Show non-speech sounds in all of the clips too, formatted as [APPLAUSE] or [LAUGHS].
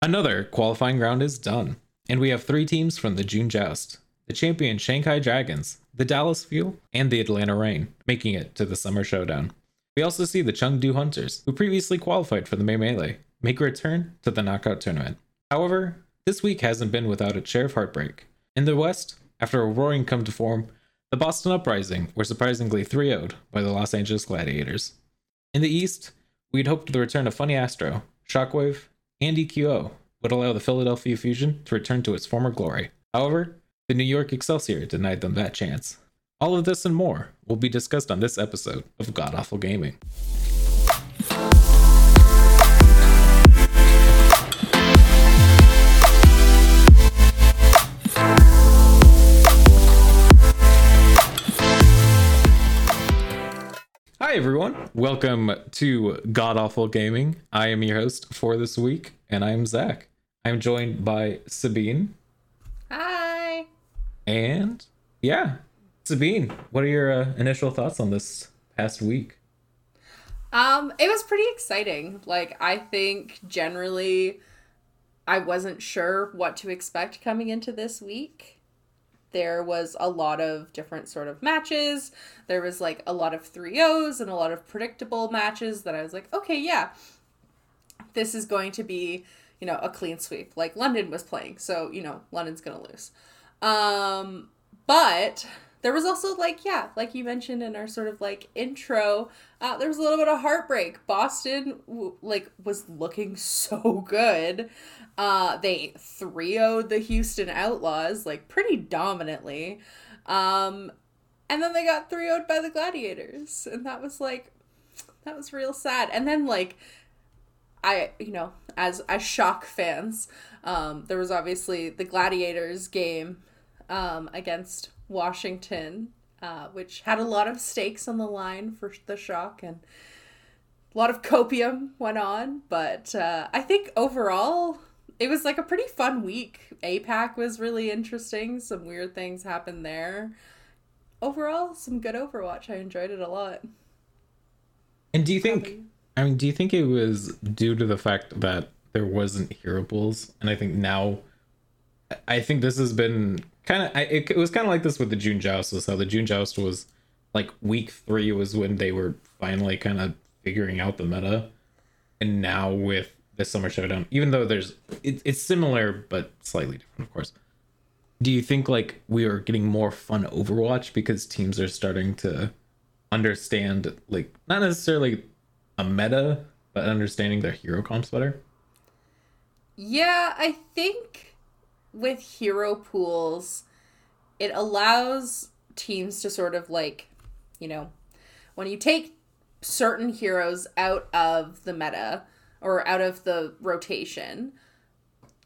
Another qualifying round is done, and we have three teams from the June Joust the champion Shanghai Dragons, the Dallas Fuel, and the Atlanta Reign, making it to the Summer Showdown. We also see the Chengdu Hunters, who previously qualified for the May Melee, make a return to the knockout tournament. However, this week hasn't been without its share of heartbreak. In the West, after a roaring come to form, the Boston Uprising were surprisingly 3 0'd by the Los Angeles Gladiators. In the East, we'd hoped the return of Funny Astro, Shockwave, and EQO would allow the Philadelphia Fusion to return to its former glory. However, the New York Excelsior denied them that chance. All of this and more will be discussed on this episode of God Awful Gaming. Hi, everyone. Welcome to God Awful Gaming. I am your host for this week, and I am Zach. I'm joined by Sabine. Hi. And yeah, Sabine, what are your uh, initial thoughts on this past week? Um, it was pretty exciting. Like, I think generally I wasn't sure what to expect coming into this week there was a lot of different sort of matches. There was like a lot of 3-0s and a lot of predictable matches that I was like, okay, yeah. This is going to be, you know, a clean sweep. Like London was playing, so, you know, London's to lose. Um but there was also like yeah like you mentioned in our sort of like intro uh, there was a little bit of heartbreak boston w- like was looking [LAUGHS] so good uh, they 3 0 the Houston Outlaws, like pretty dominantly. Um, and then they got 3 0 by the Gladiators. And that was like, that was real sad. And then, like, I, you know, as as shock fans, um, there was obviously the Gladiators game um, against Washington, uh, which had a lot of stakes on the line for the shock and a lot of copium went on. But uh, I think overall, it was like a pretty fun week. APAC was really interesting. Some weird things happened there. Overall, some good Overwatch. I enjoyed it a lot. And do you think. I mean, do you think it was due to the fact that there wasn't hero pools? And I think now I think this has been kind of it, it was kind of like this with the June Joust was how the June Joust was like week 3 was when they were finally kind of figuring out the meta. And now with the Summer Showdown, even though there's it, it's similar but slightly different, of course. Do you think like we are getting more fun Overwatch because teams are starting to understand like not necessarily a meta, but understanding their hero comps better? Yeah, I think with hero pools, it allows teams to sort of like, you know, when you take certain heroes out of the meta, or out of the rotation,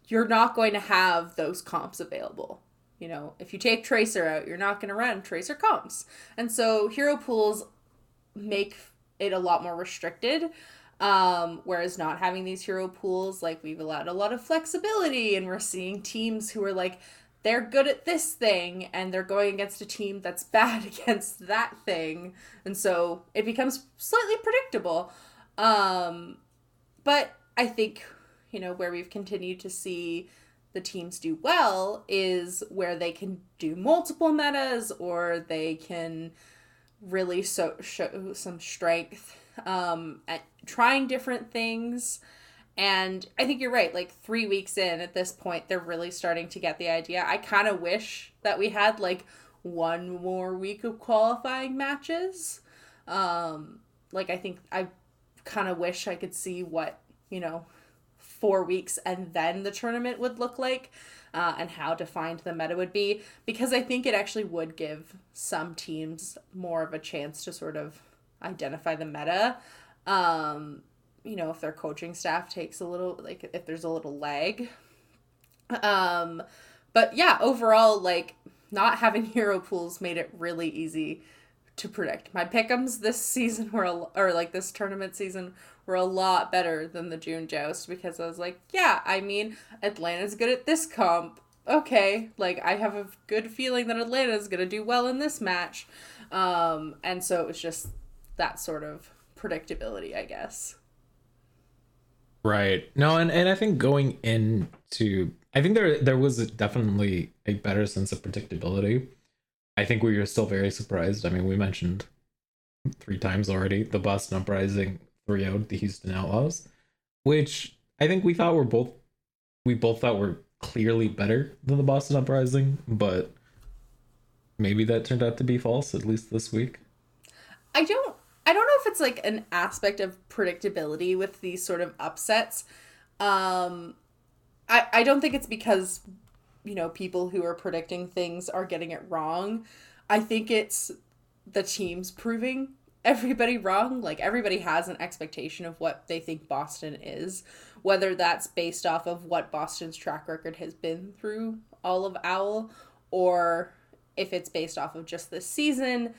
you're not going to have those comps available. You know, if you take Tracer out, you're not going to run Tracer comps. And so hero pools make it a lot more restricted. Um, whereas not having these hero pools, like we've allowed a lot of flexibility, and we're seeing teams who are like, they're good at this thing, and they're going against a team that's [LAUGHS] bad against that thing. And so it becomes slightly predictable. Um, but I think, you know, where we've continued to see the teams do well is where they can do multiple metas or they can really so show some strength um, at trying different things. And I think you're right. Like three weeks in at this point, they're really starting to get the idea. I kind of wish that we had like one more week of qualifying matches. Um, like I think I kind of wish I could see what, you know, four weeks and then the tournament would look like uh, and how defined the meta would be because I think it actually would give some teams more of a chance to sort of identify the meta. Um, you know, if their coaching staff takes a little, like, if there's a little lag. Um, but yeah, overall, like, not having [LAUGHS] hero pools made it really easy to predict. My pickums this season were a, or like this tournament season were a lot better than the June Joust because I was like, yeah, I mean, Atlanta's good at this comp. Okay, like I have a good feeling that Atlanta's going to do well in this match. Um and so it was just that sort of predictability, I guess. Right. No, and, and I think going into I think there there was definitely a better sense of predictability. I think we were still very surprised. I mean, we mentioned three times already the Boston Uprising 3 0 the Houston Outlaws, which I think we thought were both we both thought were clearly better than the Boston Uprising, but maybe that turned out to be false, at least this week. I don't I don't know if it's like an aspect of predictability with these sort of upsets. Um I I don't think it's because you know people who are predicting things are getting it wrong. I think it's the teams proving [LAUGHS] everybody wrong. Like everybody has an expectation of what they think Boston is, whether that's based off of what Boston's track record has been through all of Owl or if it's based off of just this season.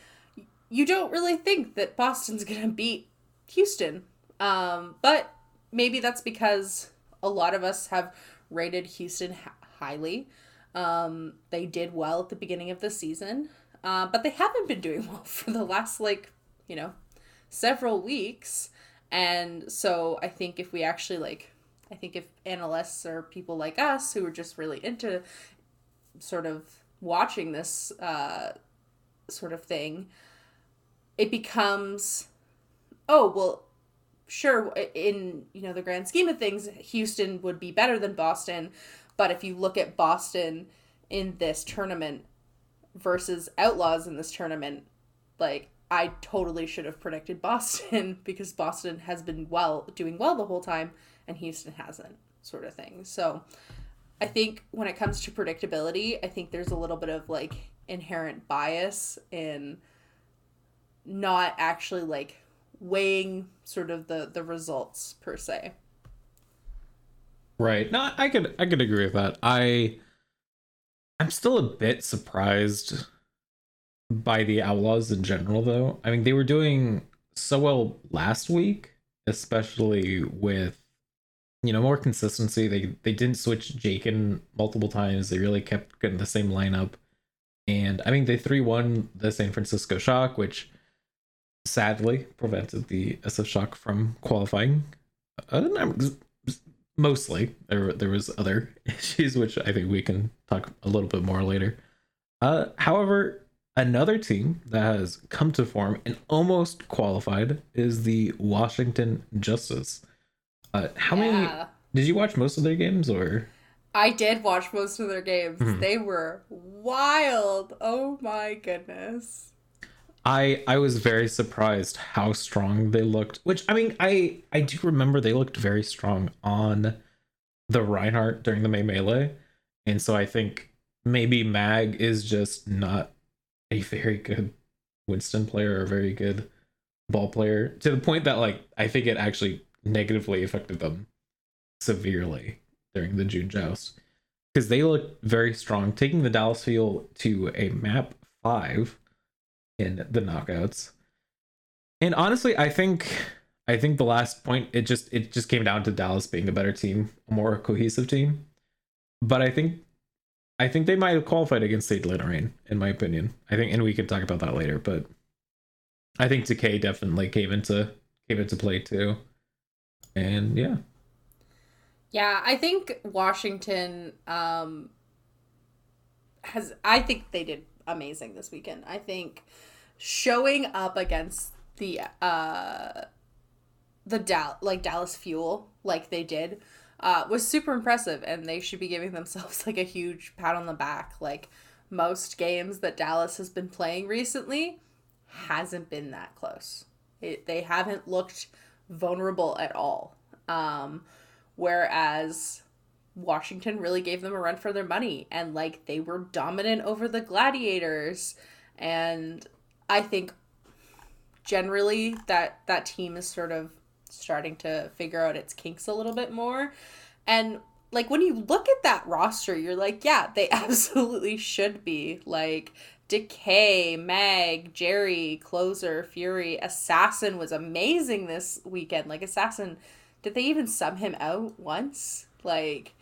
You don't really think that Boston's going to beat Houston. Um, but maybe that's because a lot of us have rated Houston highly. Um, they did well at the beginning of the season, uh, but they haven't been doing [LAUGHS] well for the last like you know, several weeks. And so I think if we actually like, I think if analysts or people like us who are just really into sort of watching this uh, sort of thing, it becomes, oh, well, sure, in, you know, the grand scheme of things, Houston would be better than Boston. But if you look at Boston in this tournament versus Outlaws in this tournament, like I totally should have predicted Boston [LAUGHS] because Boston has been well doing well the whole time and Houston hasn't, sort of thing. So I think when it comes to predictability, I think there's a little bit of like inherent bias in not actually like weighing sort of the the results per se. Right. No, I could I could agree with that. I I'm still a bit surprised by the Outlaws in general, though. I mean, they were doing so well last week, especially with you know more consistency. They they didn't switch Jaken multiple times. They really kept getting the same lineup, and I mean they three one the San Francisco Shock, which sadly prevented the SF Shock from qualifying. Uh, mostly there there was other [LAUGHS] issues which I think we can talk a little bit more later. Uh, however, Another team that has come to form and almost qualified is the Washington Justice. Uh, how yeah. many did you watch most of their games or? I did watch most of their games. Mm-hmm. They were wild. Oh my goodness. I I was very surprised how strong they looked. Which I mean, I I do remember they looked very strong on the Reinhardt during the May melee, and so I think maybe Mag is just not a very good Winston player or a very good ball player to the point that like I think it actually negatively affected them severely during the June joust because they looked very strong, taking the Dallas Fuel to a map five in the knockouts. And honestly, I think I think the last point it just it just came down to Dallas being a better team, a more cohesive team. But I think I think they might have qualified against State Rain, in my opinion. I think, and we can talk about that later. But I think Decay definitely came into came into play too, and yeah, yeah. I think Washington um, has. I think they did amazing this weekend. I think showing up against the uh the Dal like Dallas Fuel like they did uh, was super impressive, and they should be giving themselves like a huge pat on the back. Like most games that Dallas has been playing recently hasn't been that close. It, they haven't looked vulnerable at all. Um, whereas Washington really gave them a run for their money, and like they were dominant over the Gladiators, and I think generally that that team is sort of starting to figure out its kinks a little bit more. And like when you look at that roster, you're like, yeah, they [LAUGHS] absolutely should be. Like Decay, Mag, Jerry, Closer, Fury, Assassin was amazing this weekend. Like Assassin, did they even sub him out once? Like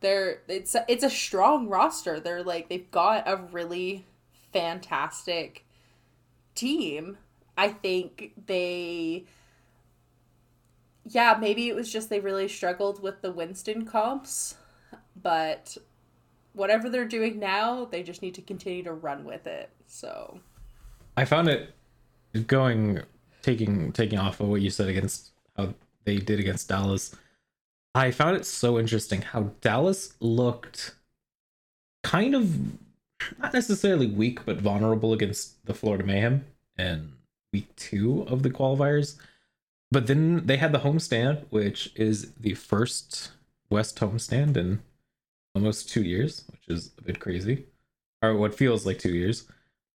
they're it's it's a strong roster. They're like they've got a really fantastic team. I think they yeah, maybe it was just they really struggled with the Winston comps, but whatever they're doing now, they just need to continue to run with it. So I found it going taking taking off of what you said against how they did against Dallas. I found it so interesting how Dallas looked kind of not necessarily weak but vulnerable against the Florida Mayhem in week 2 of the qualifiers. But then they had the homestand, which is the first West homestand in almost two years, which is a bit crazy, or what feels like two years.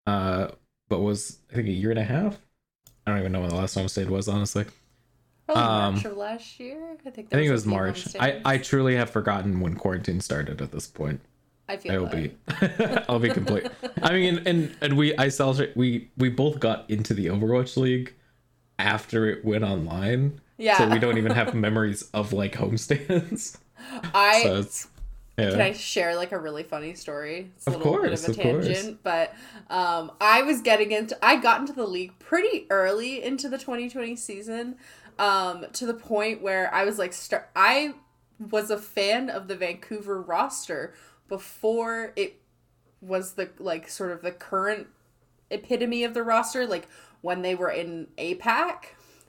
Uh, but was I think a year and a half. I don't even know when the last homestand was, honestly. Probably Um, March of last year. I think. I think it was March. I I truly have forgotten when quarantine started at this point. I feel I will be. [LAUGHS] I'll be complete. I mean, and, and we I celebrate. We we both got into the Overwatch League after it went online. Yeah. So we don't even have [LAUGHS] memories of like homestands. I so yeah. Can I share like a really funny story? It's a Of little course, bit of a course. tangent, but um, I was getting into. I got into the league pretty early into the 2020 season, um, to the point where I was like, start. I was a fan of the Vancouver roster before it was the like sort of the current epitome of the roster, like when they were in APAC.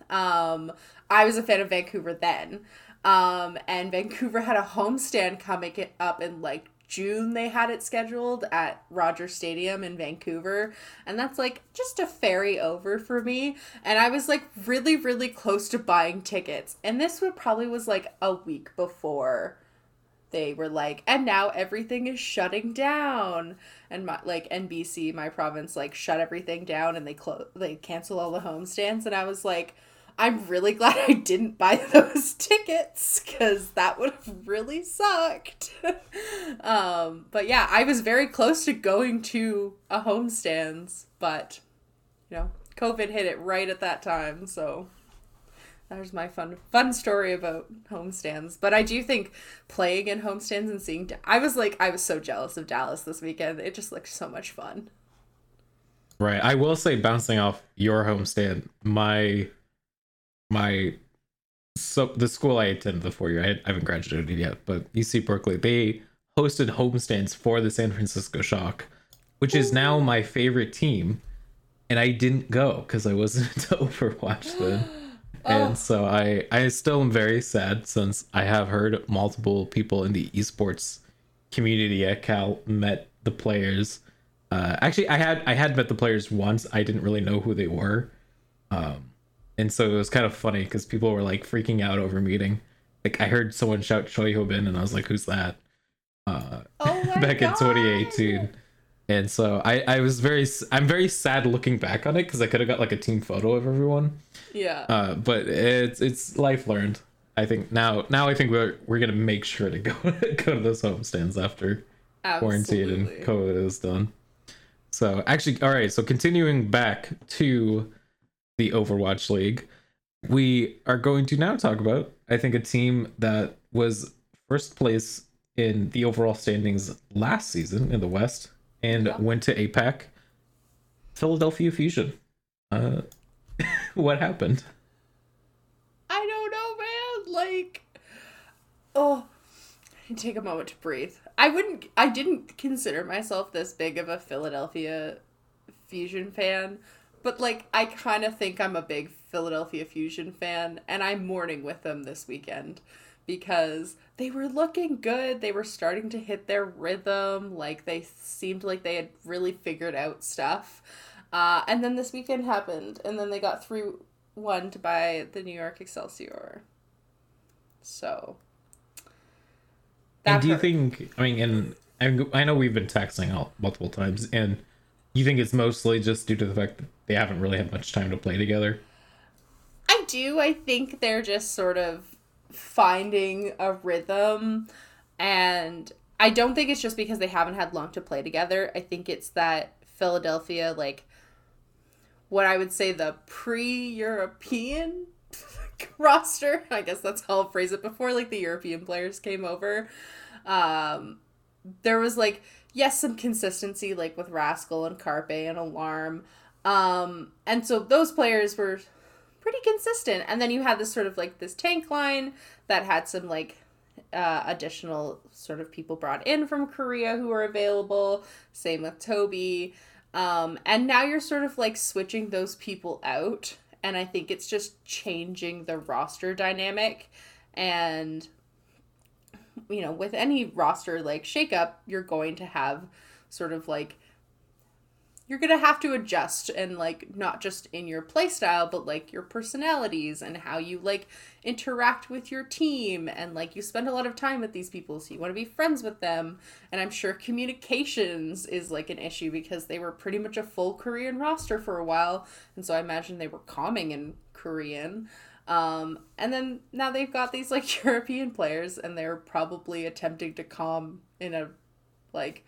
Um, I was a fan of Vancouver then. Um, and [LAUGHS] Vancouver had a homestand coming up in like June. They had it scheduled at Rogers Stadium in Vancouver. And that's like just a ferry over for me. And I was like really, really close to buying tickets. And this would probably was like a week before they were like and now everything is shutting down and my like NBC my province like shut everything down and they close they cancel all the homestands and I was like I'm really glad I didn't buy [LAUGHS] those tickets cuz that would have really sucked. [LAUGHS] um but yeah, I was very close to going to a homestands, but you know, COVID hit it right at that time, so there's my fun fun story about homestands. But I do think playing in homestands and seeing I was like I was so jealous of Dallas this weekend. It just looked so much fun. Right. I will say, bouncing off your homestand, my my so the school I attended the four year, I, I haven't graduated yet, but UC Berkeley, they hosted homestands for the San Francisco Shock, which is now my favorite team, and I didn't go because I wasn't [LAUGHS] into Overwatch then. [GASPS] Oh. And so I I still am very sad since I have heard multiple people in the esports community at Cal met the players. Uh, actually, I had I had met the players once. I didn't really know who they were, um, and so it was kind of funny because people were like freaking out over meeting. Like I heard someone shout Choihyobin, and I was like, "Who's that?" Uh, Oh [LAUGHS] my back in 2018. And so I, I was very, I'm very sad looking back on it because I could have got like a team photo of everyone. Yeah. Uh, but it's it's life learned. I think now now I think we're we're gonna make sure to go [LAUGHS] go to those homestands after quarantine and COVID is done. So actually, all right. So continuing back to the Overwatch League, we are going to now talk about I think a team that was first place in the overall standings last season in the West and Yeah. went to APAC. Philadelphia Fusion. Uh, [LAUGHS] what happened? I don't know, man. Like, oh, take a moment to breathe. I wouldn't. I didn't consider myself this big of a Philadelphia Fusion fan, but like, I kind of think I'm a big Philadelphia Fusion fan, and I'm mourning with them this weekend because they were looking good. They were starting to hit their rhythm. Like they seemed like they had really figured out stuff. Uh, and then this weekend happened, and then they got three one to by the New York Excelsior. So. and do you think? I mean, and I know we've been texting all multiple times, and you think it's mostly just due to the fact that they haven't really had much time to play together. I do. I think they're just sort of finding a rhythm. And I don't think it's just because they haven't had long to play together. I think it's that Philadelphia, like, what I would say the pre European [LAUGHS] roster, I guess that's how I'll phrase it, before, like, the European players came over. Um, there was, like, yes, some consistency, like, with Rascal and Carpe and Alarm. Um, and so those players were pretty consistent. And then you had this sort of like this tank line that had some like uh, additional sort of people brought in from Korea who were available. Same with Toby. Um, and now you're sort of like switching those people out. And I think it's just changing the roster dynamic. And, you know, with any roster like shakeup, you're going to have sort of like you're gonna have to adjust and like not just in your playstyle but like your personalities and how you like interact with your team and like you spend a lot of time with these people so you want to be friends with them. And i'm sure communications is like an issue because they were pretty much a full korean roster for a while and so i imagine they were calming in korean um, and then now they've got these like [LAUGHS] european players and they're probably attempting to calm in a like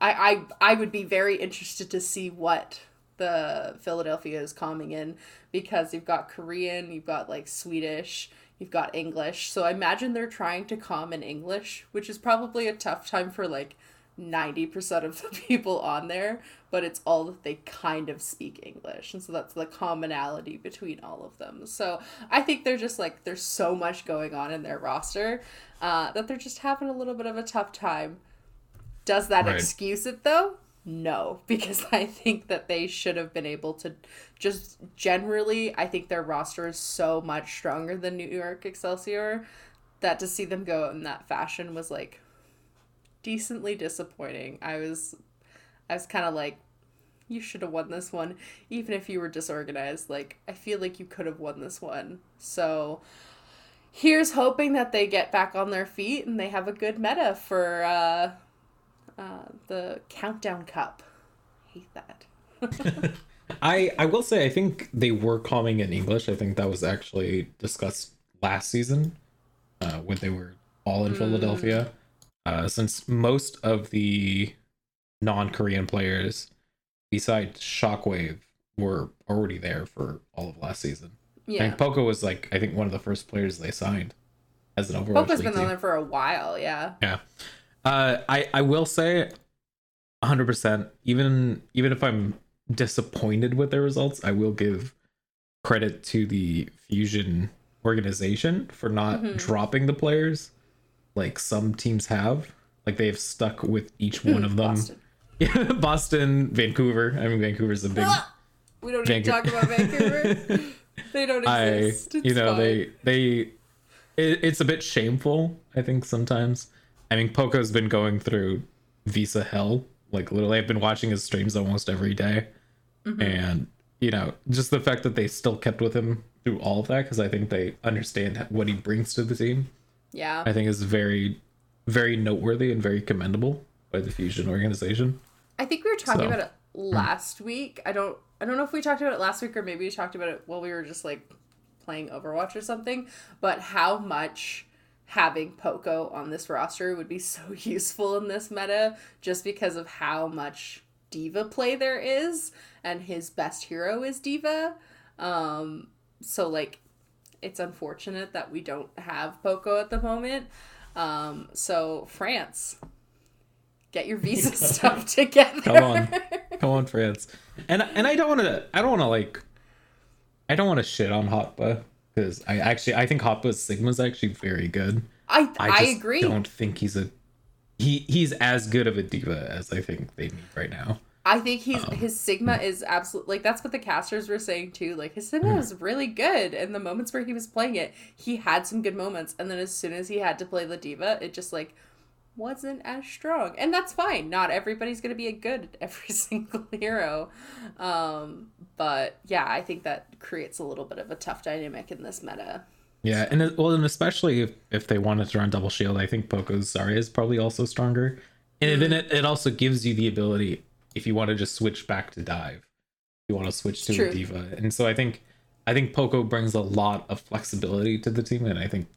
I, I I would be very interested to see what the Philadelphia is coming in because you've got Korean, you've got like Swedish, you've got English. So I imagine they're trying to calm in English, which is probably a tough time for like 90% of the [LAUGHS] people on there, but it's all that they kind of speak English. And so that's the commonality between all of them. So I think they're just like, there's so much going on in their roster uh, that they're just having a little bit of a tough time does that right. excuse it though? No, [LAUGHS] because I think that they should have been able to just generally, I think their roster is so much stronger than New York Excelsior that to see them go in that fashion was like decently disappointing. I was I was kind of like you should have won this one even if you were disorganized. Like I feel like you could have won this one. So here's hoping that they get back on their feet and they have a good meta for uh uh, the Countdown Cup. I hate that. [LAUGHS] I I will say I think they were calming in English. I think that was actually discussed last season uh, when they were all in mm. Philadelphia. Uh, since most of the non-Korean players, besides Shockwave, were already there for all of last season. Yeah, and Poko was like I think one of the first players they signed as an Overwatch. Poko's been on there for a while. Yeah. Yeah. Uh, I I will say, hundred percent. Even even if I'm disappointed with their results, I will give credit to the Fusion organization for not mm-hmm. dropping the players like some teams have. Like they've stuck with each one of them. Boston. Yeah, [LAUGHS] Boston, Vancouver. I mean, Vancouver's a big. [LAUGHS] we don't need to talk about Vancouver. [LAUGHS] they don't exist. I, you know, fine. they they. It, it's a bit shameful, I think, sometimes I mean, Poko's been going through visa hell. Like literally, I've been watching his streams almost every day. Mm-hmm. and you know, just the fact that they still kept with him through all of that because I think they understand what he brings to the team. Yeah, I think is very, very noteworthy and very commendable by the Fusion organization. I think we were talking so, about it hmm. last week. I don't, I don't know if we talked about it last week or maybe we talked about it while we were just like playing Overwatch or something. But how much having Poko on this roster would be [LAUGHS] so useful in this meta just because of how much D.Va play there is and his best hero is D.Va. Um, so like it's unfortunate that we don't have Poko at the moment. Um, so France, get your visa [LAUGHS] stuff together. Come on, come on, France. And and I don't want to. I don't want to like. I don't want to shit on Hotba because I actually I think Hotba's Sigma is actually very good. I I, I agree. Don't think he's a he he's as good of a D.Va as I think they need right now. I think he's um, his Sigma is absolutely like that's what the casters were saying too. Like his Sigma was really good, and the moments where he was playing it, he had some good moments, and then as soon as he had to play the D.Va, it just like wasn't as strong. And that's fine. Not everybody's going to be a good [LAUGHS] every single hero. Um, but yeah i think that creates a little bit of a tough dynamic in this meta. Yeah and it, well and especially if, if they wanted to run double shield i think poko's Zarya is probably also stronger. And mm. then it, it also gives you the ability if you want to just switch back to dive you want to switch to True. a D.Va and so i think i think poko brings a lot of flexibility to the team and i think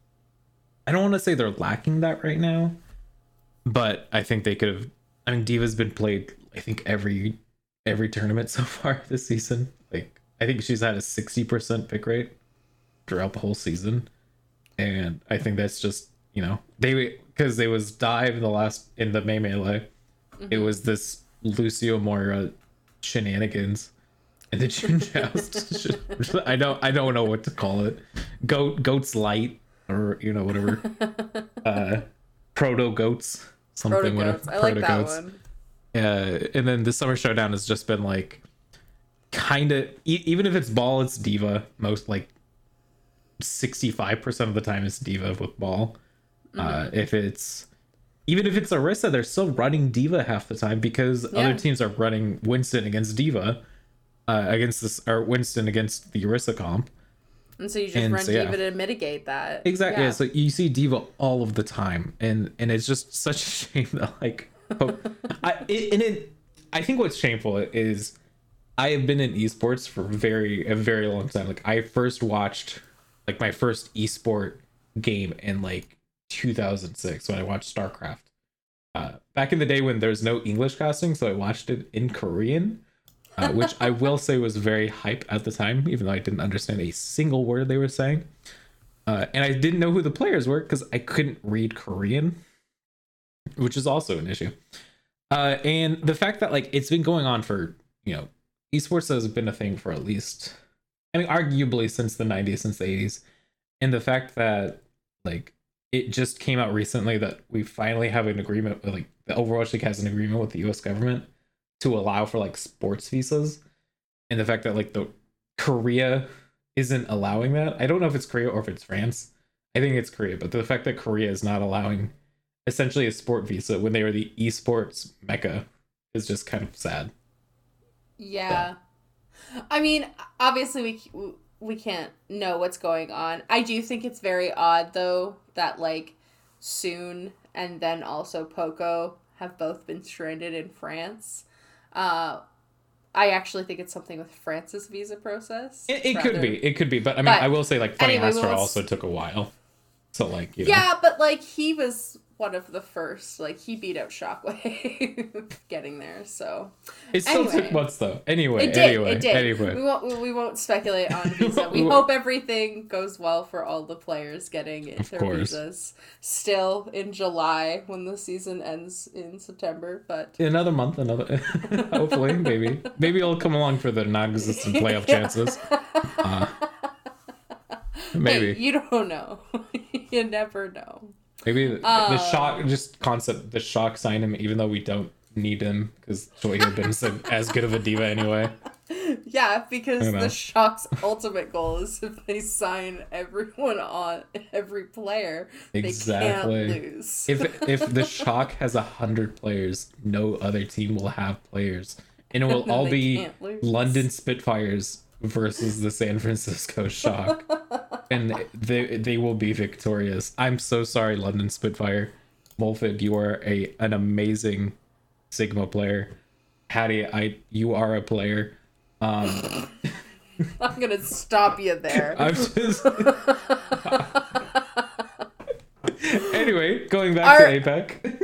i don't want to say they're lacking that right now but I think they could have. I mean, D.Va's been played. I think every every tournament so [LAUGHS] far this season. Like I think she's had a sixty percent pick rate throughout the whole season, and I think that's just you know they because they was dive in the last in the May melee. Mm-hmm. It was this Lucio Moira shenanigans and the June [LAUGHS] Joust. I don't I don't know what to call it. Goat goats light or you know whatever. [LAUGHS] uh, proto goats something whatever. Proto-goats. I like that Proto-goats. one. Uh, and then the summer showdown has just been like kind of e- even if it's ball it's D.Va most like 65% of the time it's D.Va with ball uh Mm-hmm. if it's even if it's Orisa they're still running D.Va half the time because Yeah. other teams are running winston against D.Va uh against this or winston against the Orisa comp And so you just And run so, yeah. D.Va to mitigate that. Exactly. Yeah. Yeah. So you see D.Va all of the time, and and it's just such a [LAUGHS] shame that like, [LAUGHS] I it, and it, I think what's shameful is, I have been in esports for very a very long time. Like I first watched, like my first esport game in like 2006 when I watched StarCraft. Uh, back in the day when there's no English casting, so I watched it in Korean. Uh, which I will say was very hype at the time, even though I didn't understand a single word they were saying. Uh, and I didn't know who the players were because I couldn't read Korean, which is also an issue. Uh, and the fact that like it's been going on for you know, esports has been a thing for at least, I mean, arguably since the '90s, since the '80s, and the fact that like it just came out recently that we finally have an agreement with like the Overwatch League has an agreement with the U.S. government to allow for like sports visas, and the fact that like the Korea isn't allowing that. I don't know if it's Korea or if it's France. I think it's Korea, but the fact that Korea is not allowing essentially a sport visa when they were the esports mecca is just kind of sad. Yeah. I mean, obviously we we can't know what's going on. I do think it's very odd though that like Soon and then also Poko have both been stranded in France. Uh I actually think it's something with France's visa process. It, it could be, it could be, but I mean, But I will say like Funny anyway, Astra also took a while. So like, you know, Yeah, but like he was one of the first. Like he beat out Shockwave [LAUGHS] getting there. So it still anyway. took months though. Anyway, it did. anyway, it did. anyway. We won't. we- won't speculate on [LAUGHS] visa. We hope everything goes well for all the players getting their course. visas. Still in July when the season ends in September, but Another month, another. [LAUGHS] hopefully, maybe, maybe it'll come along for the non-existent playoff chances. Uh, maybe. Hey, you don't know. you never know. Maybe the, the Uh, shock, just concept, the shock sign him, even though we don't need him because Choi Bin's a- as good of a D.Va anyway. Yeah, because the Shock's ultimate goal is if they sign everyone on every player, Exactly. they can't lose. If if [LAUGHS] the shock has a hundred players, no other team will have players, and it [LAUGHS] will all be. London Spitfires versus the San Francisco Shock, and they they will be victorious. I'm so sorry, London Spitfire, Molfid, you are a an amazing Sigma player. Hadi, I you are a player. Um, [LAUGHS] I'm gonna stop you there. [LAUGHS] I'm just. [LAUGHS] anyway, going back Our- to APAC.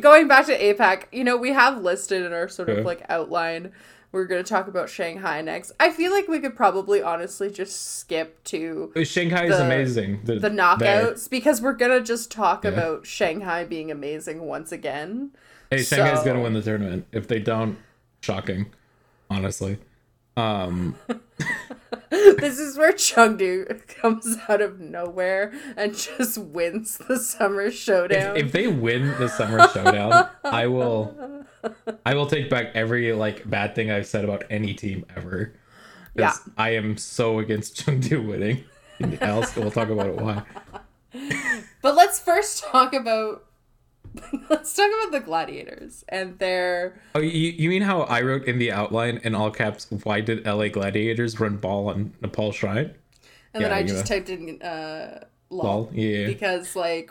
Going back to APAC, you know, we have listed in our sort of like outline. We're going to talk about Shanghai next. I feel like we could probably honestly just skip to Shanghai is amazing. the there. knockouts because we're going to just talk Yeah. about Shanghai being amazing once again. Hey, Shanghai's So- gonna win the tournament. If they don't, shocking. Honestly, um, [LAUGHS] [LAUGHS] this is where Chengdu [LAUGHS] comes out of nowhere and just wins the summer showdown. if they win the summer showdown, I will, [LAUGHS] I will take back every like bad thing I've said about any team ever. Yeah. I am so against Chengdu winning. Else we'll talk about it why. But let's first talk about [LAUGHS] let's talk about the gladiators and their Oh, you, you mean how I wrote in the outline in all caps? Why did LA Gladiators run ball on Nepal Shrine? and then I just typed in uh lol, Lol, yeah. because like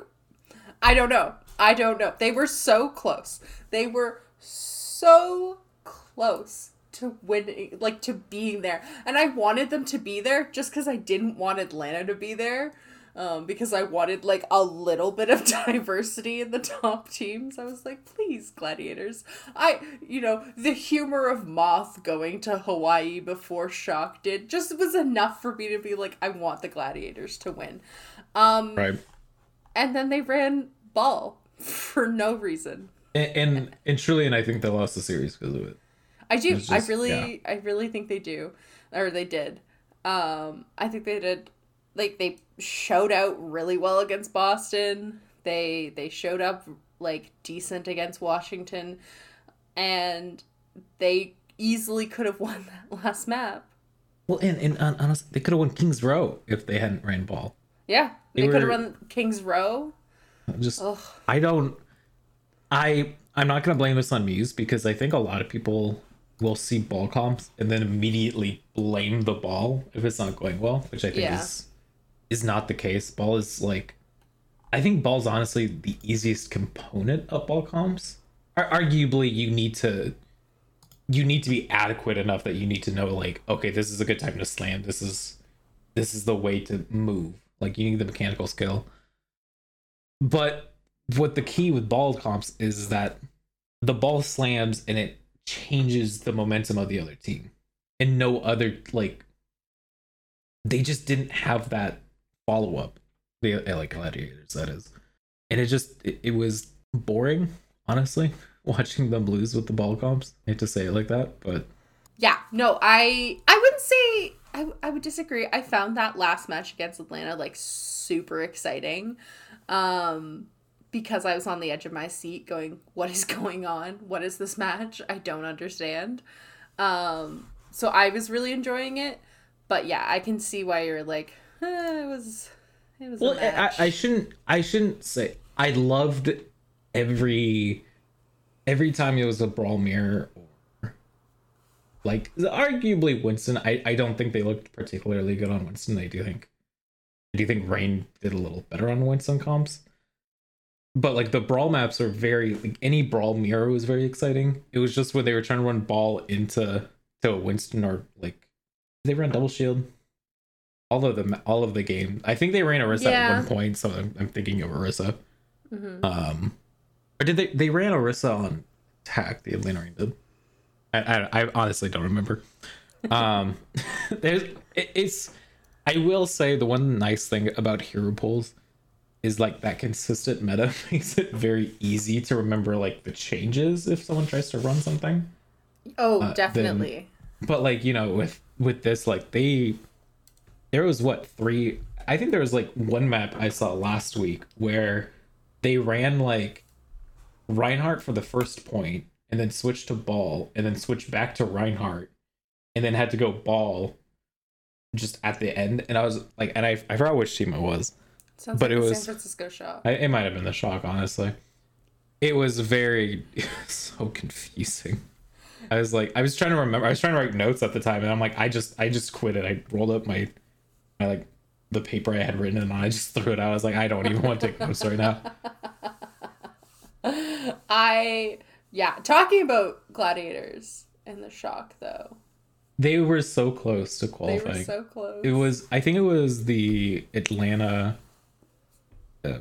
I don't know. I don't know. They were so close. They were so close to winning like to being there. And I wanted them to be there just cuz I didn't want Atlanta to be there. Um, because I wanted like a little bit of [LAUGHS] diversity in the top teams. I was like, please, gladiators. I, you know, the humor of Moth going to Hawaii before Shock did just was enough for me to be like, I want the gladiators to win. Um, Right. and then they ran ball [LAUGHS] for no reason. And, and and truly, and I think they lost the series because of it. I do. It's I just- really, I really think they do, or they did. Um, I think they did. Like they showed out really well against Boston. They they showed up like decent against Washington, and they easily could have [LAUGHS] won that last map. Well, and and hon- honestly, they could have won Kings Row if they hadn't ran ball. Yeah, They they, could have run Kings Row. Just Ugh. I don't. I I'm not gonna blame this on Muze because I think a lot of people will see ball comps and then immediately blame the ball if it's not going well, which I think Yeah. is is not the case. Ball is like, I think ball's honestly the easiest component of ball comps. Ar- arguably, you need to you need to be adequate enough that you need to know like, okay, this is a good time to slam. This is this is the way to move. Like you need the mechanical skill. But what the key with ball comps is that the ball slams and it changes the momentum of the other team. And no other like they just didn't have that follow up. The LA Gladiators, that is. And it just it, it was boring, honestly, [LAUGHS] watching them lose with the ball comps. I hate to say it like that, but Yeah, no, I I wouldn't say I I would disagree. I found that last match against Atlanta like super exciting. Um because I was on the edge of my seat going, what is [LAUGHS] going on? What is this match? I don't understand. Um so I was really enjoying it. But yeah, I can see why you're like, Eh, it was it was well. I, I shouldn't i shouldn't say i loved every every time it was a brawl mirror or like arguably winston. I i don't think they looked particularly good on winston. I do think i do think Reign did a little better on winston comps. But like the brawl maps are very like any brawl mirror was very exciting. It was just when they were trying to run ball into to a winston or like they run double shield all of the all of the game. I think they ran Orisa at one point, so I'm, I'm thinking of Orisa. Mhm. Um, or did they they ran Orisa on attack? The Atlanta Rain did. I, I I honestly don't remember. Um, [LAUGHS] there's it, it's. I will say the one nice thing about hero pools is like that consistent meta [LAUGHS] makes it very easy to remember like the changes if someone tries to run something Oh, uh, then- definitely. but like you know with with this like they there was what three i think there was like one map i saw last week where they ran like reinhardt for the first point and then switched to ball and then switched back to reinhardt and then had to go ball just at the end and i was like and i, I forgot which team it was Sounds but like it was- San Francisco shock I, it might have been the shock, honestly. It was very [LAUGHS] so confusing. I was like, I was trying to remember. I was trying to write notes at the time, and I'm like, I just, I just quit it. I rolled up my, my like, the paper I had written, and I just threw it out. I was like, I don't even want to take notes right now. [LAUGHS] I yeah, talking about gladiators and the shock though. They were so close to They qualifying. were so close. It was, I think it was the Atlanta. Uh,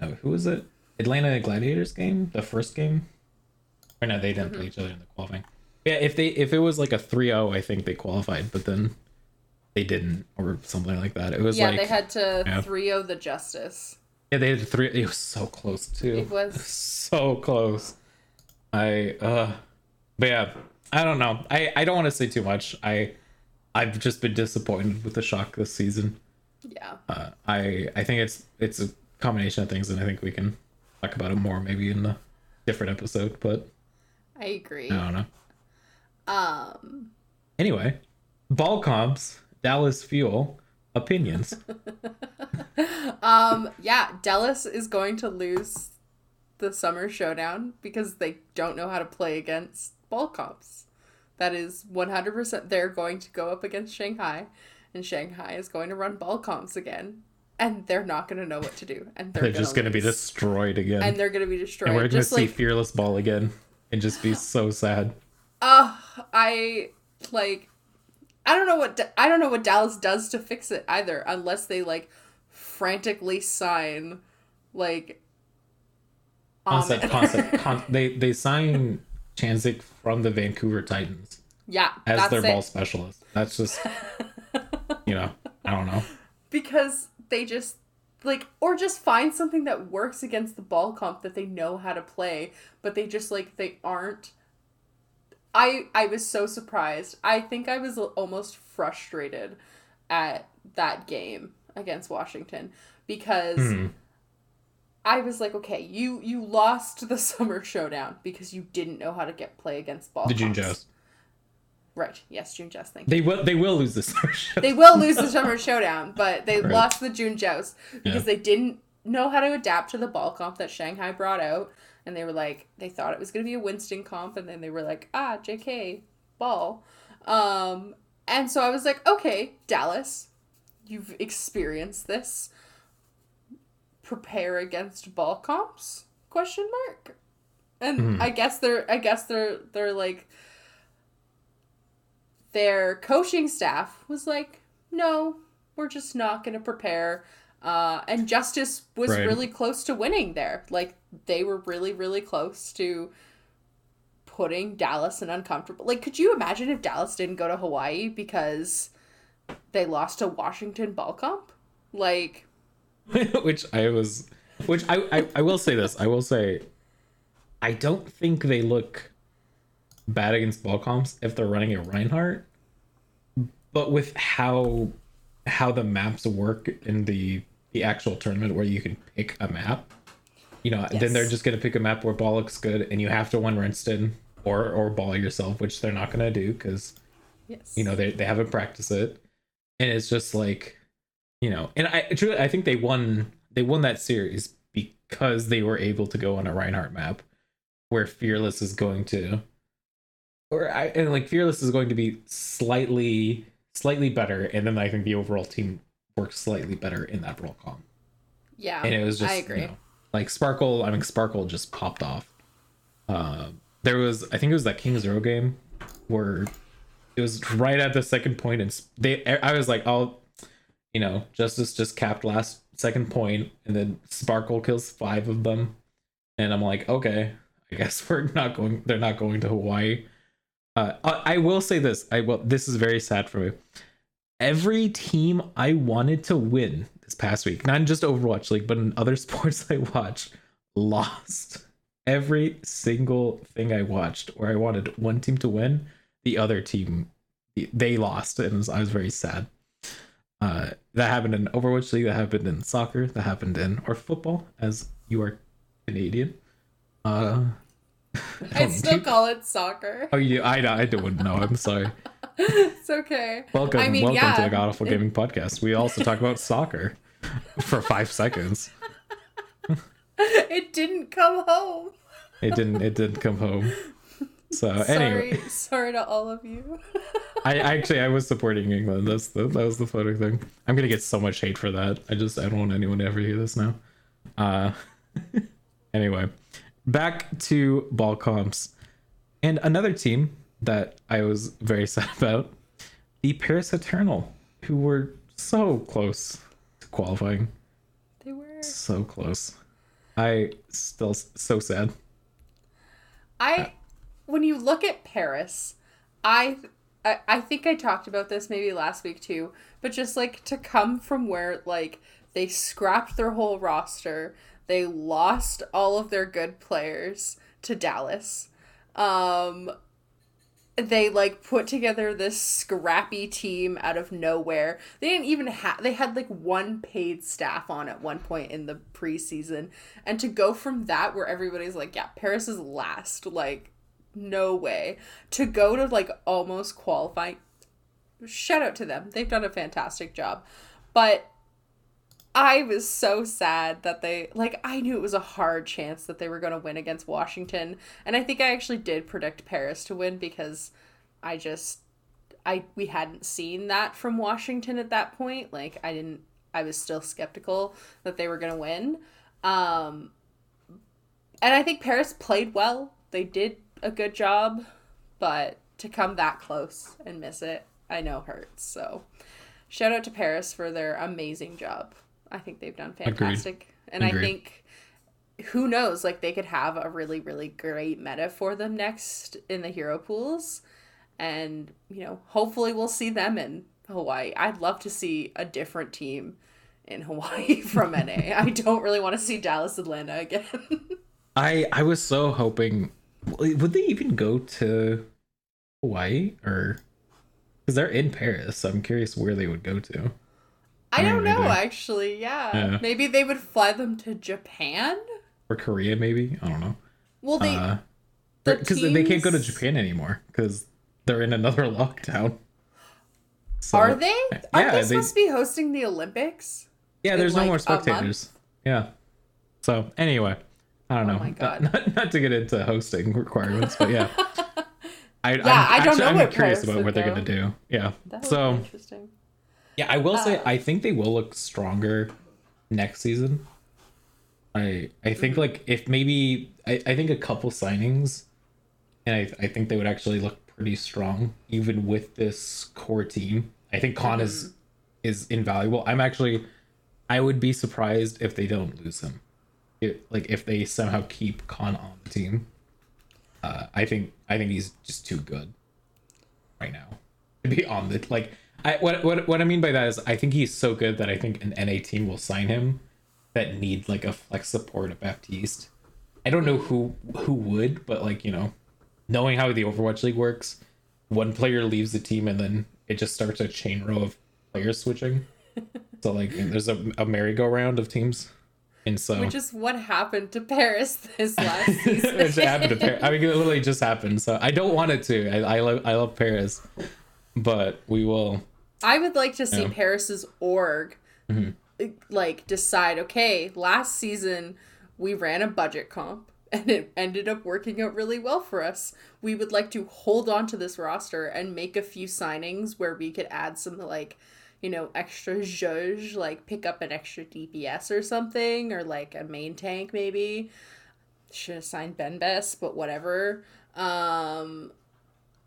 no, who was it? Atlanta Gladiators game, the first game. Or no, they didn't play each other in the qualifying. Yeah, if they if it was like a 3-0, I think they qualified, but then they didn't or something like that. It was yeah, like they had to yeah. 3 the justice. yeah, they had three. It was so close too. It was. [LAUGHS] so close. I uh, but yeah, I don't know. I I don't want to say too much. I I've just been disappointed with the shock this season. Yeah. Uh, I I think it's it's a combination of things, and I think we can talk about it more maybe in a different episode. But I agree. I don't know. Um Anyway, ball comps, Dallas Fuel, opinions. [LAUGHS] um yeah, Dallas is going to lose the summer showdown because they don't know how to play against ball comps. That is 100% they're going to go up against Shanghai and Shanghai is going to run ball comps again and they're not going to know what to do and they're, They're just gonna be destroyed again, and they're going to be destroyed. and we're gonna just see like fearless ball again, and just be so sad. Uh, I like I don't know what I don't know what Dallas does to fix it either unless they like frantically sign like Concept, concept, [LAUGHS] con- they they sign Chanzik from the Vancouver Titans yeah, as that's their it. ball specialist. That's just [LAUGHS] you know I don't know. because they just like or just find something that works against the ball comp that they know how to play, but they just like they aren't I I was so surprised. I think I was almost frustrated at that game against Washington because Hmm. I was like, okay, you you lost the [LAUGHS] summer showdown because you didn't know how to get play against ball. The June. Joust. Right. Yes, June Joust. Thank you. They will. They will lose this. [LAUGHS] They will lose the summer showdown, but they Right. lost the June Joust because Yeah. they didn't know how to adapt to the ball comp that Shanghai brought out. And they were like, they thought it was going to be a Winston comp, and then they were like, ah, JK, ball. Um, and so I was like, okay, Dallas, you've experienced this. Prepare against ball comps? Question mark. And Mhm. I guess they're I guess they're they're like their coaching staff was like, no, we're just not going to prepare. Uh, and Justice was Right. really close to winning there. Like, they were really, really close to putting Dallas in uncomfortable. Like, could you imagine if Dallas didn't go to Hawaii because they lost to Washington ball comp? Like, [LAUGHS] which I was, which I, I I will say this. I will say, I don't think they look bad against ball comps if they're running a Reinhardt, but with how how the maps work in the the actual tournament where you can pick a map, you know, then they're just gonna pick a map where ball looks good, and you have to one Rinston or or ball yourself, which they're not gonna do because yes. you know they, they haven't practiced it. And it's just like you know and i truly i think they won they won that series because they were able to go on a reinhardt map where fearless is going to or i and like fearless is going to be slightly slightly better and then i think the overall team works slightly better in that role comp yeah, and it was just I you know, like sparkle i mean sparkle just popped off. Uh, there was i think it was that King's Row game where it was right at the second point and they i was like oh you know justice just capped last second point and then sparkle kills five of them. And i'm like okay i guess [LAUGHS] we're not going they're not going to hawaii. Uh, I, I will say this i will this is very sad for me every team i wanted to win this past week not in just overwatch league but in other [LAUGHS] sports i watched lost every single thing i watched where i wanted one team to win the other team they lost and i was very sad. Uh, that happened in overwatch league that happened in soccer that happened in or football as you are canadian. Uh [LAUGHS] I still call it soccer. oh you do i i don't know i'm sorry [LAUGHS] it's okay. welcome I mean, welcome yeah, to the god awful gaming podcast we also talk about soccer [LAUGHS] for five seconds it didn't come home. it didn't it didn't come home so Sorry, anyway sorry to all of you. I I actually I was supporting England. That's the that was the funny thing. I'm gonna get so much hate for that. I just I don't want anyone to ever hear this now. Uh anyway. Back to ball comps. And another team that I was very [LAUGHS] sad about, the Paris Eternal, who were so close to qualifying. They were. So close. I still so sad. I when you look at Paris, I, I I think I talked about this maybe last week too, but just like to come from where like they scrapped their whole roster, they lost all of their good players to Dallas. Um they like put together this scrappy team out of nowhere. They didn't even have they had like one paid staff on at one point in the preseason. And to go from that where everybody's like, yeah, Paris is last, like no way. To go to like almost qualifying shout out to them. They've done a fantastic job. But I was so sad that they like I knew it was a hard chance that they were going to win against Washington and I think I actually did predict Paris to win because I just I we hadn't seen that from Washington at that point. Like I didn't I was still skeptical that they were going to win. Um and I think Paris played well. They did a good job but to come that close and miss it I know hurts. So shout out to Paris for their amazing job. I think they've done fantastic. And I think who knows, like they could have a really, really great meta for them next in the hero pools. And, you know, hopefully we'll see them in Hawaii. I'd love to see a different team in Hawaii [LAUGHS] from NA. I don't really want to see Dallas Atlanta again. [LAUGHS] I I was so hoping would they even go to Hawaii or because they're in Paris. So I'm curious where they would go to. I, I mean, don't know, maybe. actually. Yeah. Yeah. Maybe they would fly them to Japan? Or Korea, maybe. I don't know. Well, they. Uh, the because they can't go to Japan anymore because they're in another [LAUGHS] lockdown. So- Are they? Aren't Yeah, they they- supposed to be hosting the Olympics? Yeah, there's no more spectators. Yeah. So anyway, I don't Oh know. my God. Not, not, not to get into hosting [LAUGHS] requirements, but yeah. [LAUGHS] I, Yeah, I don't know I'm what curious about what they're go. gonna do. Yeah. That So be interesting. Yeah, I will say Uh, I think they will look stronger next season. I I think Mm-hmm. like if maybe I, I think a couple signings and I, I think they would actually look pretty strong even with this core team. I think Khan Mm-hmm. is is invaluable. I'm actually I would be surprised if they don't lose him. It, like if they somehow keep Khan on the team. Uh, I think I think he's just too good right now to be on the like. I what what what I mean by that is I think he's so good that I think an NA team will sign him that need like a flex support of Baptiste. I don't know who who would, but like you know, knowing how the Overwatch League works, one player leaves the team and then it just starts a chain row of players switching. so like there's a, a merry-go-round of teams, and so Which is what happened to Paris this [LAUGHS] last season. it happened to Paris. I mean, it literally just happened. So I don't want it to. I, I love I love Paris, but we will. I would like to see Yeah. Paris's org Mm-hmm. like decide, okay, last season we ran a budget comp [LAUGHS] and it ended up working out really well for us. We would like to hold on to this roster and make a few signings where we could add some like, you know, extra judge, like pick up an extra DPS or something, or like a main tank maybe. Should have signed Ben Best, but whatever. Um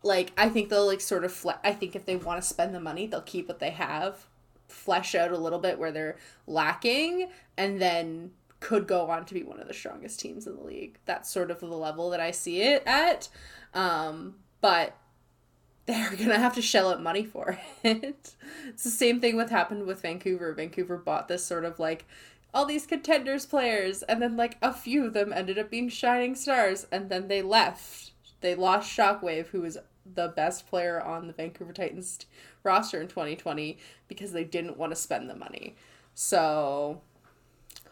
like I think they'll like sort of fle- I think if they want to spend the money, they'll keep what they have, flesh out a little bit where they're lacking, and then could go on to be one of the strongest teams in the league. That's sort of the level that I see it at. Um, but [LAUGHS] they're gonna have to shell out money for it. It's the same thing what happened with Vancouver. Vancouver bought this sort of like all these contenders players, and then like a few of them ended up being shining stars, and then they left. They lost Shockwave, who was the best player on the Vancouver Titans roster in 2020, because they didn't want to spend the money. So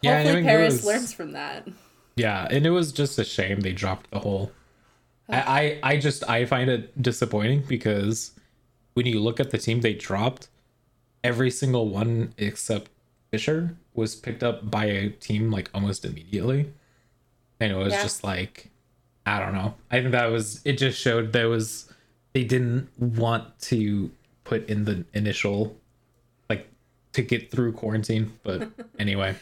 Yeah, hopefully Paris was- learns from that. Yeah, and it was just a shame they dropped the whole. I, I I just I find it disappointing because when you look at the team they dropped, every single one except Fisher was picked up by a team like almost immediately, and it was Yeah. just like I don't know. I think that was it. Just showed there was they didn't want to put in the initial like to get through quarantine. But [LAUGHS] anyway,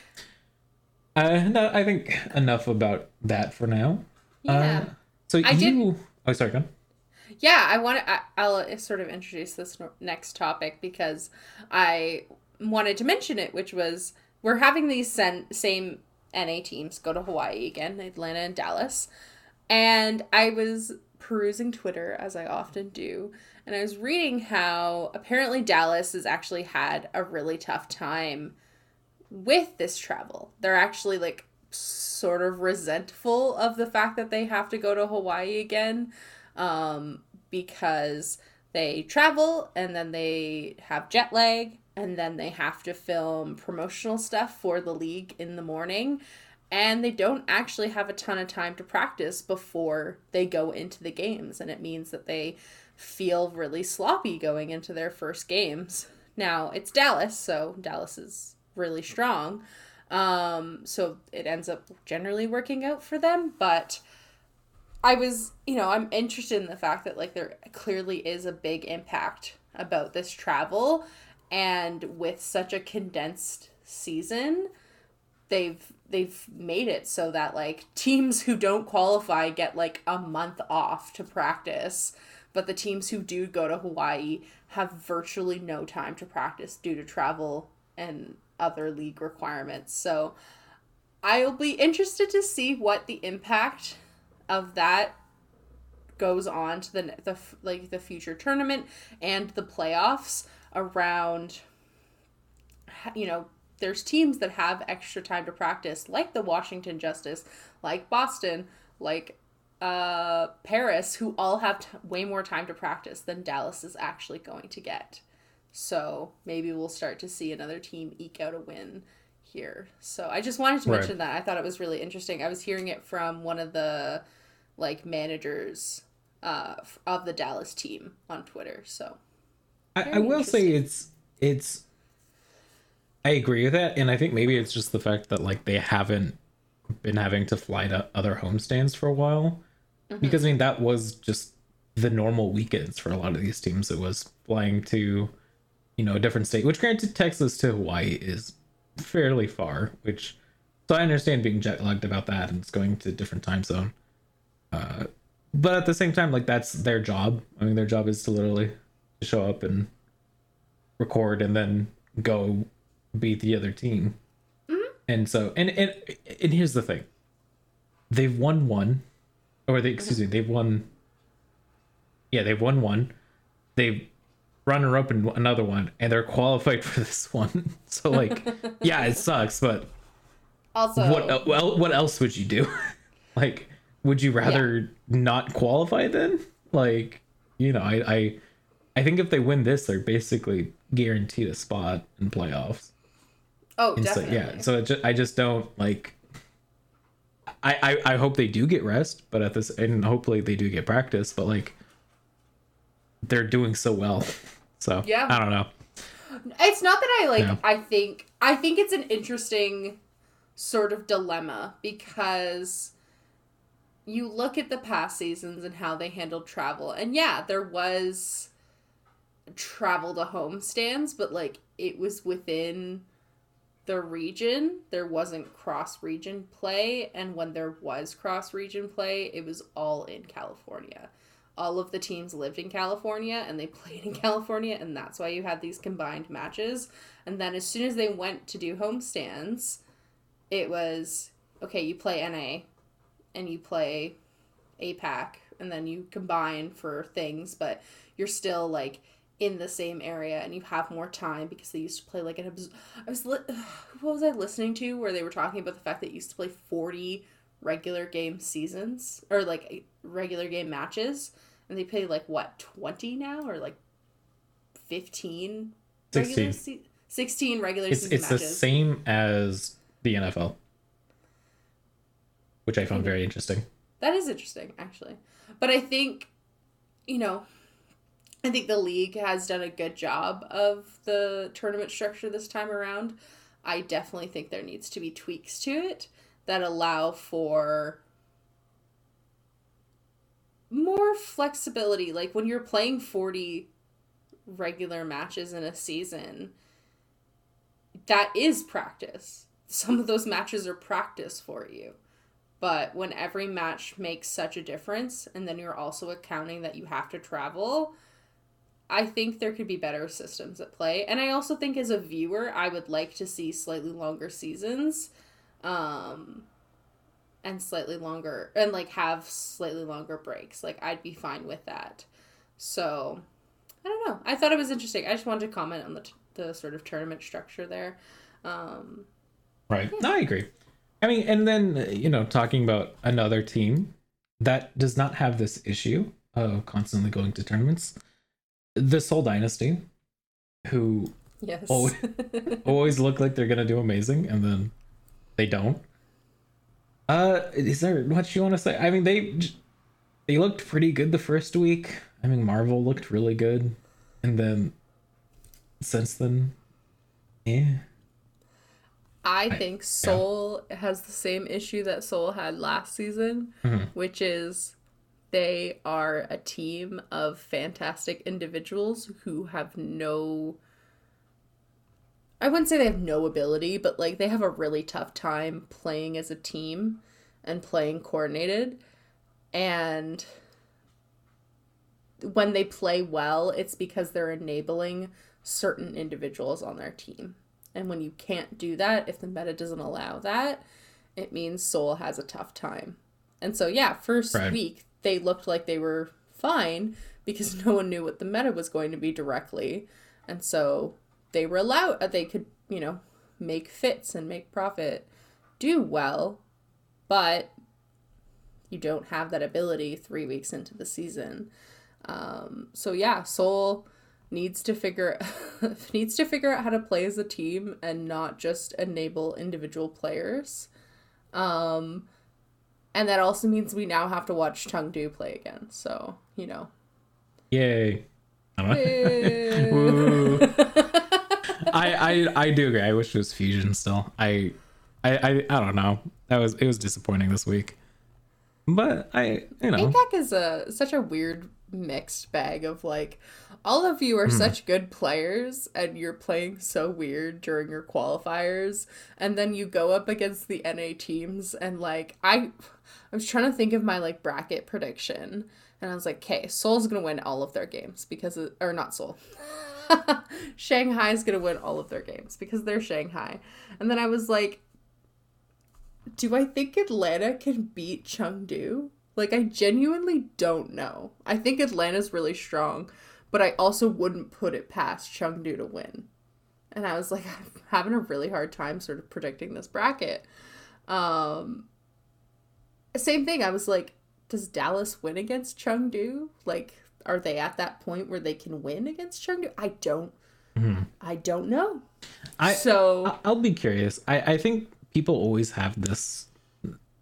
uh, no, I think enough about that for now. Yeah. Uh, so I you, did- oh sorry, go on. Yeah, I want to. I'll sort of introduce this next topic because I wanted to mention it, which was we're having these sen- same NA teams go to Hawaii again, Atlanta and Dallas, and I was perusing Twitter as I often do, and I was reading how apparently Dallas has actually had a really tough time with this travel. They're actually like sort of resentful of the fact that they have to go to Hawaii again um, because they travel and then they have jet lag and then they have to film promotional stuff for the league in the morning and they don't actually have a ton of time to practice before they go into the games and it means that they feel really sloppy going into their first games. Now it's dallas so dallas is really strong um, so it ends up generally working out for them but I was, you know, I'm interested in the fact that like there clearly is a big impact about this travel and with such a condensed season, they've they've made it so that like teams who don't qualify get like a month off to practice, but the teams who do go to Hawaii have virtually no time to practice due to travel and other league requirements. So I'll be interested to see what the impact of that goes on to the the like the future tournament and the playoffs around you know there's teams that have extra time to practice like the Washington Justice like Boston like uh, Paris, who all have t- way more time to practice than Dallas is actually going to get. So maybe we'll start to see another team eke out a win here. So I just wanted to Right. mention that. I thought it was really interesting. I was hearing it from one of the like managers uh, of the Dallas team on Twitter. So I, I will say it's it's I agree with that, and I think maybe it's just the fact that like they haven't been having to fly to other homestands for a while. Because I mean that was just the normal weekends for a lot of these teams. It was flying to, you know, a different state, which granted Texas to Hawaii is fairly far, which so I understand being jet lagged about that and it's going to a different time zone. Uh but at the same time, like that's their job. I mean their job is to literally show up and record and then go beat the other team. Mm-hmm. And so and and and here's the thing. They've won one or they excuse me, they've won Yeah, they've won one. They've runner up in another one and they're qualified [LAUGHS] for this one. [LAUGHS] So like [LAUGHS] yeah, it sucks, but also, what well what else would you do? like would you rather not qualify then? Like, you know, I I I think if they win this, they're basically guaranteed a spot in playoffs. Oh, And so, yeah, so it just, I just don't like. I, I I hope they do get rest, but at this and hopefully they do get practice. But like, they're doing so well, [LAUGHS] so Yeah. I don't know. It's not that I like Yeah. I think I think it's an interesting sort of dilemma because you look at the past seasons and how they handled travel. And yeah, there was travel to home stands, but like it was within the region. There wasn't cross region play, and when there was cross region play, it was all in California all of the teams lived in California and they [LAUGHS] played in California, and that's why you had these combined matches. And then as soon as they went to do homestands, it was okay, you play NA and you play APAC, and then you combine for things, but you're still like in the same area and you have more time because they used to play like an I was li- what was I listening to where they were talking about the fact that you used to play 40 regular game seasons or like regular game matches and they play like what 20 now or like 15 regular 16. se- 16 regular It's season it's the same as the NFL, which I found very interesting. That is interesting, actually. But I think, you know, I think the league has done a good job of the tournament structure this time around. I definitely think there needs to be tweaks to it that allow for more flexibility. Like when you're playing 40 regular matches in a season, that is practice. Some of those matches are practice for you. But when every match makes such a difference, and then you're also accounting that you have to travel, I think there could be better systems at play. And I also think as a viewer, I would like to see slightly longer seasons. Um, and slightly longer and like have slightly longer breaks. Like I'd be fine with that. So I don't know. I thought it was interesting. I just wanted to comment on the t- the sort of tournament structure there. Um, Right. No, I agree. I mean, and then you know, talking about another team that does not have this issue of constantly going to tournaments, the Seoul Dynasty, who yes. Oh. [LAUGHS] always look like they're gonna do amazing, and then they don't. Uh, is there what you want to say? I mean, they they looked pretty good the first week. I mean, Marvel looked really good, and then since then, yeah. I think Seoul has the same issue that Seoul had last season, Mhm. which is they are a team of fantastic individuals who have no I wouldn't say they have no ability, but like they have a really tough time playing as a team and playing coordinated. And when they play well, it's because they're enabling certain individuals on their team. And when you can't do that, if the meta doesn't allow that, it means Seoul has a tough time. And so, yeah, first Right. week, they looked like they were fine because [LAUGHS] no one knew what the meta was going to be directly. And so they were allowed, uh, they could, you know, make fits and make profit, do well. But you don't have that ability three weeks into the season. Um, so yeah, Seoul needs to figure [LAUGHS] needs to figure out how to play as a team and not just enable individual players. Um, and that also means we now have to watch Chengdu play again. So you know, yay! [LAUGHS] [LAUGHS] I, I I do agree. I wish it was Fusion still. I I I, I don't know. That was it was disappointing this week. But I you know APAC is a such a weird mixed bag of like all of you are mm. such good players and you're playing so weird during your qualifiers and then you go up against the NA teams and like I I was trying to think of my like bracket prediction and I was like, "Okay, Seoul's going to win all of their games because of, or not Seoul. [LAUGHS] Shanghai's going to win all of their games because they're Shanghai." And then I was like, "Do I think Atlanta can beat Chengdu?" Like I genuinely don't know. I think Atlanta's really strong, but I also wouldn't put it past Chengdu to win. And I was like I'm [LAUGHS] having a really hard time sort of predicting this bracket. Um same thing. I was like does Dallas win against Chengdu? Like are they at that point where they can win against Chengdu? I don't mm-hmm. I don't know. I so I'll be curious. I I think people always have this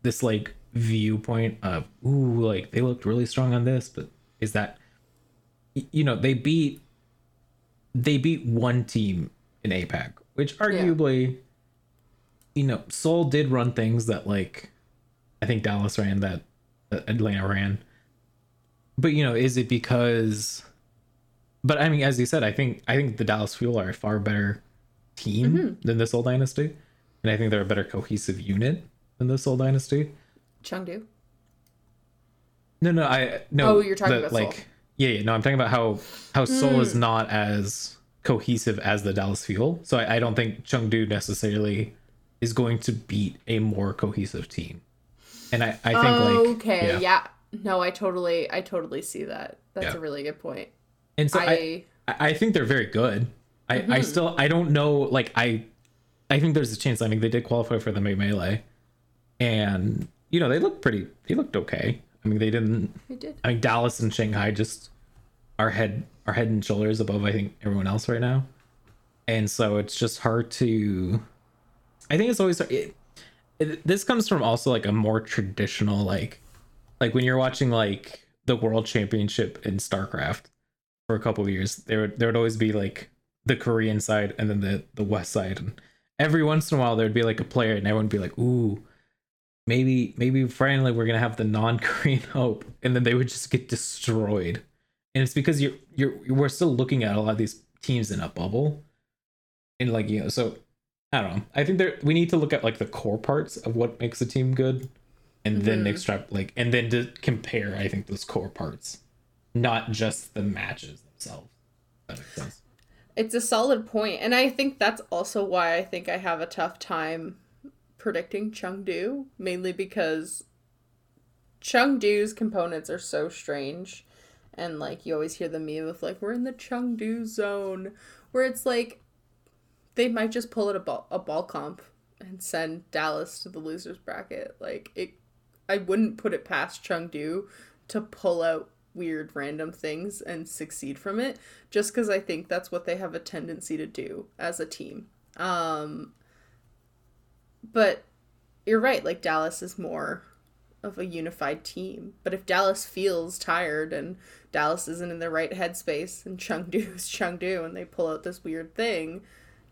this like viewpoint of ooh like they looked really strong on this but is that you know they beat they beat one team in APAC which arguably yeah. you know Seoul did run things that like I think Dallas ran that, that Atlanta ran but you know is it because but I mean as you said I think I think the Dallas Fuel are a far better team mm-hmm. than the Seoul Dynasty and I think they're a better cohesive unit than the Seoul Dynasty Chengdu? No, no, I no. Oh, you're talking the, about like Seoul. Yeah, yeah. No, I'm talking about how how Seoul mm. is hmm. not as cohesive as the Dallas Fuel. So I, I don't think Chengdu necessarily is going to beat a more cohesive team. And I, I think like okay, yeah. yeah. No, I totally I totally see that. That's yeah. a really good point. And so I I, I think they're very good. I, mm-hmm. I still I don't know like I I think there's a chance. I mean they did qualify for the May Melee. And you know, they looked pretty. They looked okay. I mean, they didn't. They did. I mean, Dallas and Shanghai just are head are head and shoulders above. I think everyone else right now, and so it's just hard to. I think it's always it, it, this comes from also like a more traditional like, like when you're watching like the World Championship in StarCraft for a couple of years, there would there would always be like the Korean side and then the the West side, and every once in a while there'd be like a player and everyone would be like, "Ooh, maybe maybe finally we're gonna have the non-korean [LAUGHS] hope and then they would just get destroyed. And it's because you're you're we're still looking at a lot of these teams in a bubble. And like you know so i don't know. I think there we need to look at like the core parts of what makes a team good and mm-hmm. then extract like and then to compare i think those core parts not just the matches themselves. That makes sense. It's a solid point and i think that's also why i think i have a tough time predicting Chengdu, mainly because Chengdu's components are so strange. And like you always hear the meme of like we're in the Chengdu zone, where it's like they might just pull it a ball a ball comp and send Dallas to the losers bracket. Like it, I wouldn't put it past Chengdu to pull out weird random things and succeed from it, just because I think that's what they have a tendency to do as a team. Um, but you're right, like Dallas is more of a unified team. But if Dallas feels tired and Dallas isn't in the right headspace and Chengdu is [LAUGHS] Chengdu and they pull out this weird thing,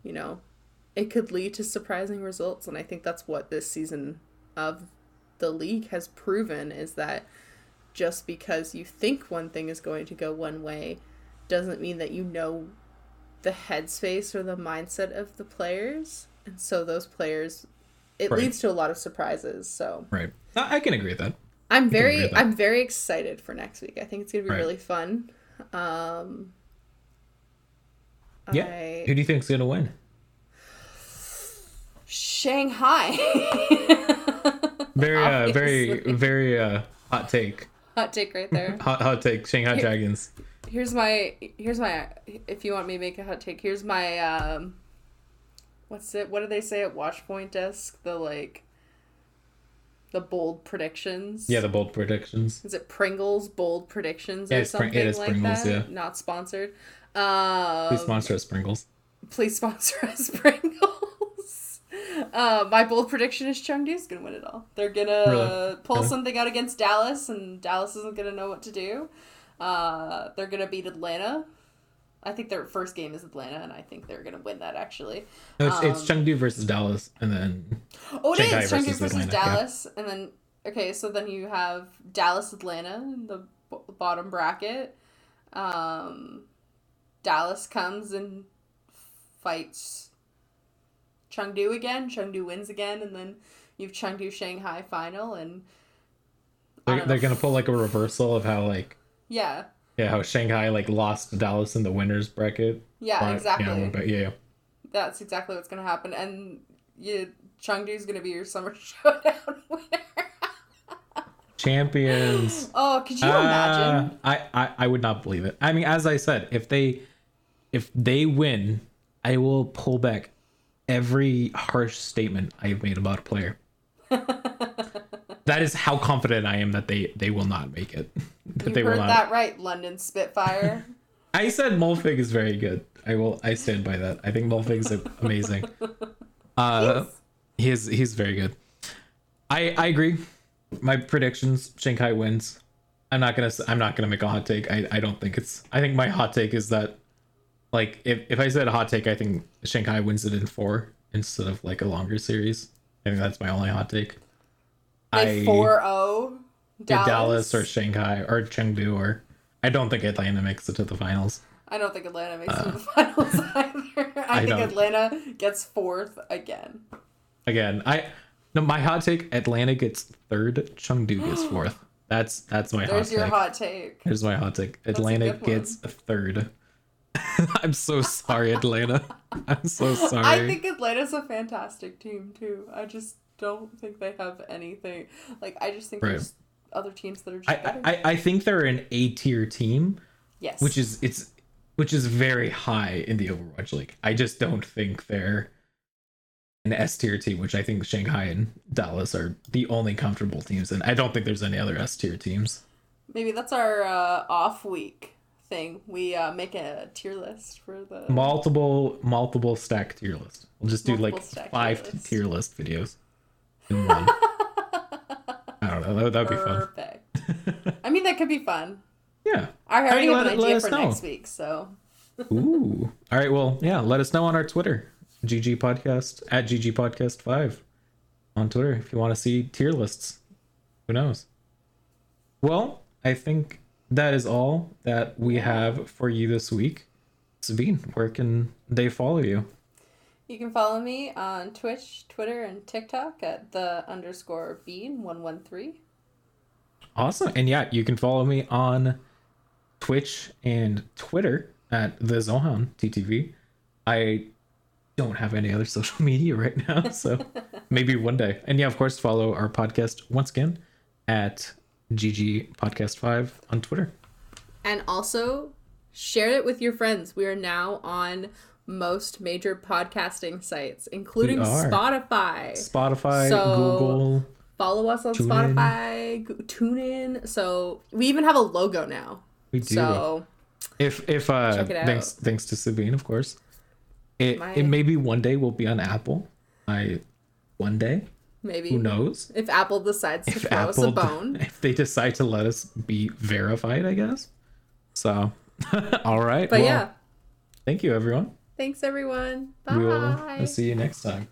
you know, it could lead to surprising results. And I think that's what this season of the league has proven is that just because you think one thing is going to go one way doesn't mean that you know the headspace or the mindset of the players. And so those players it right. leads to a lot of surprises. So right, I can agree with that. I'm very. I'm very excited for next week. I think it's gonna be right. really fun. Um, yeah. I... Who do you think's gonna win? Shanghai. [LAUGHS] very uh, very very uh, hot take. Hot take right there. [LAUGHS] hot hot take. Shanghai Here, Dragons. Here's my here's my if you want me to make a hot take. Here's my um what's it? What do they say at Watchpoint Desk? The like the bold predictions. Yeah, the bold predictions. Is it Pringles bold predictions Yeah, or something it is like Pringles, that? yeah. Not sponsored. Um, Please sponsor us, Pringles. please sponsor [LAUGHS] us, Pringles. Uh, my bold prediction is Chengdu's gonna win it all. They're gonna Really? pull Really? something out against Dallas, and Dallas isn't gonna know what to do. Uh, they're gonna beat Atlanta. I think their first game is Atlanta, and I think they're gonna win that actually. No, it's, it's Um, Chengdu versus Dallas, and then Oh, it is Shanghai Chengdu versus versus, Atlanta, yeah. Dallas, and then okay, so then you have Dallas, Atlanta in the b- bottom bracket. Um, Dallas comes and fights Chengdu again. Chengdu wins again, and then you have Chengdu Shanghai final, and they're, they're gonna pull like a reversal of how like yeah, yeah how Shanghai like lost to Dallas in the winners bracket. yeah, But, exactly. Yeah, but yeah, That's exactly what's gonna happen, and you Chengdu's gonna be your summer [LAUGHS] showdown winner. champions. [GASPS] oh, could you Uh, imagine? I, I I would not believe it. I mean, as I said, if they if they win, I will pull back every harsh statement I've made about a player. [LAUGHS] that is how confident I am that they they will not make it. [LAUGHS] that You they heard will not. that right, London Spitfire. [LAUGHS] I said Mulfig is very good. I will. I stand by that. I think Mulfig's amazing. [LAUGHS] Uh, he's he's very good. I I agree. My predictions: Shanghai wins. I'm not gonna. I'm not gonna make a hot take. I I don't think it's. I think my hot take is that, like, if if I said a hot take, I think Shanghai wins it in four instead of like a longer series. I think that's my only hot take. They 4 0 yeah, Dallas. Dallas or Shanghai or Chengdu or I don't think Atlanta makes it to the finals. I don't think Atlanta makes it to the finals [LAUGHS] either. I, Uh, I think don't. Atlanta gets fourth again. Again, I no my hot take: Atlanta gets third, Chengdu gets [GASPS] fourth. That's that's my There's hot your take. hot take. Here's my hot take: a Atlanta one. gets third. [LAUGHS] I'm so sorry, Atlanta. [LAUGHS] I'm so sorry. I think Atlanta's a fantastic team too. I just don't think they have anything. Like I just think Right. there's other teams that are just I. I I think they're an A tier team, yes. which is it's which is very high in the Overwatch League. I just don't think they're an S tier team, which I think Shanghai and Dallas are the only comfortable teams, and I don't think there's any other S tier teams. maybe that's our uh, off week thing. We uh, make a tier list for the multiple multiple stack tier list. We'll just do Multiple like five tier list. tier list videos in one. I don't know. That would that'd be fun. Perfect. I mean, that could be fun. [LAUGHS] Yeah. I already mean, have let- an idea for know. next week, so [LAUGHS] Ooh. All right. Well, yeah. Let us know on our Twitter, GG Podcast at GG Podcast Five, on Twitter if you want to see tier lists. Who knows? Well, I think that is all that we have for you this week. Sabine, where can they follow you? You can follow me on Twitch, Twitter, and TikTok at the underscore bean one one three. Awesome. And yeah, you can follow me on Twitch and Twitter at the Zohan TTV. I don't have any other [LAUGHS] social media right now, so [LAUGHS] maybe one day. And yeah, of course, follow our podcast once again at GG Podcast 5 on Twitter. And also share it with your friends. We are now on most major podcasting sites, including Spotify. Spotify, So- Google. Follow us on Tune in. Spotify, Go- tune in. So we even have a logo now. We do. So if if uh Check it out. thanks thanks to Sabine, of course. It My- it maybe one day will be on Apple. I one day. maybe Who knows? if Apple decides to if throw us a Apple bone. [LAUGHS] if they decide to let us be verified, I guess. So, [LAUGHS] all right. But well, yeah, thank you, everyone. Thanks everyone. Bye. We will see you next time.